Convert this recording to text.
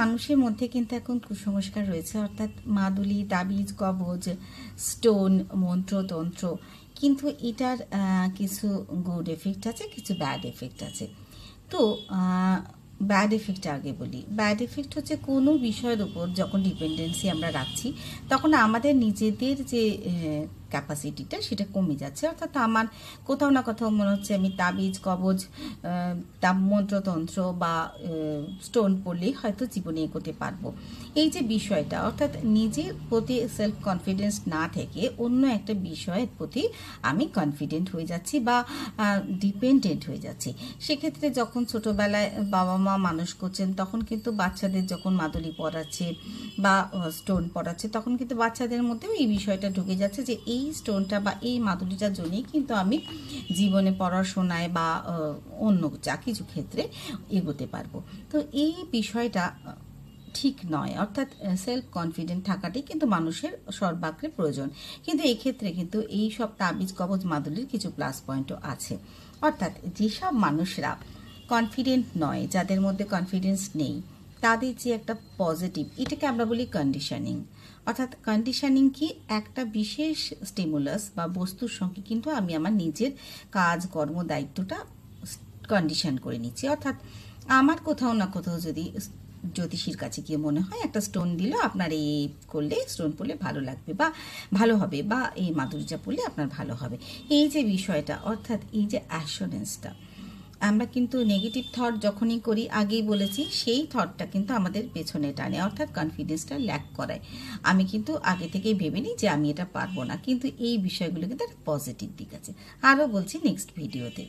মানুষের মধ্যে কিন্তু এখন কুসংস্কার রয়েছে। অর্থাৎ মাদুলি, তাবিজ, কবজ স্টোন মন্ত্রতন্ত্র। কিন্তু এটার কিছু গুড এফেক্ট আছে, কিছু ব্যাড এফেক্ট আছে। তো ব্যাড এফেক্ট আগে বলি। ব্যাড এফেক্ট হচ্ছে কোনো বিষয়ের উপর যখন ডিপেন্ডেন্সি আমরা রাখছি, তখন আমাদের নিজেদের যে ক্যাপাসিটিটা সেটা কমে যাচ্ছে। অর্থাৎ আমার কোথাও না কোথাও মনে হচ্ছে আমি তাবিজ কবজ আহ, মন্ত্রতন্ত্র বা স্টোন পড়লেই হয়তো জীবনে এগোতে পারব। এই যে বিষয়টা অর্থাৎ নিজের প্রতি সেলফ কনফিডেন্স না থেকে অন্য একটা বিষয়ের প্রতি আমি কনফিডেন্ট হয়ে যাচ্ছি বা ডিপেন্ডেন্ট হয়ে যাচ্ছি। সেক্ষেত্রে যখন ছোটোবেলায় বাবা মা মানুষ করছেন তখন কিন্তু বাচ্চাদের যখন মাদুলি পড়াচ্ছে বা স্টোন পড়াচ্ছে তখন কিন্তু বাচ্চাদের মধ্যেও এই বিষয়টা ঢুকে যাচ্ছে যে এই স্টোনটা বা এই মাদুলিটার জন্যই কিন্তু আমি জীবনে পড়াশোনায় বা অন্য যা কিছু ক্ষেত্রে এগোতে পারব। তো এই বিষয়টা ঠিক নয়। অর্থাৎ সেলফ কনফিডেন্ট থাকাটাই কিন্তু মানুষের সর্বাগ্রে প্রয়োজন। কিন্তু এই ক্ষেত্রে কিন্তু এই সব তাবিজ কবজ মাদুলির কিছু প্লাস পয়েন্টও আছে। অর্থাৎ যেসব মানুষরা কনফিডেন্ট নয়, যাদের মধ্যে কনফিডেন্স নেই তাদের যে একটা পজিটিভ এটাকে আমরা বলি কন্ডিশনিং অর্থাৎ কন্ডিশনিং কি? একটা বিশেষ স্টিমুলাস বা বস্তুর সঙ্গে কিন্তু আমি আমার নিজের কাজ, কর্ম, দায়িত্বটা কন্ডিশন করে নিচ্ছি। অর্থাৎ আমার কোথাও না কোথাও যদি জ্যোতিষীর কাছে গিয়ে মনে হয়, একটা স্টোন দিল, আপনার এই করলে স্টোন পড়লে ভালো লাগবে বা ভালো হবে বা এই মাদুরিটা পড়লে আপনার ভালো হবে। এই যে বিষয়টা, অর্থাৎ এই যে অ্যাসুরেন্সটা আমরা কিন্তু নেগেটিভ থট যখনই করি, আগেই বলেছি, সেই থটটা কিন্তু আমাদের পেছনে টানে, অর্থাৎ কনফিডেন্সটা ল্যাক করায়। আমি কিন্তু আগে থেকেই ভেবে নিই যে আমি এটা পারব না, কিন্তু এই বিষয়গুলো কিন্তু একটা পজিটিভ দিক আছে। আরও বলছি নেক্সট ভিডিওতে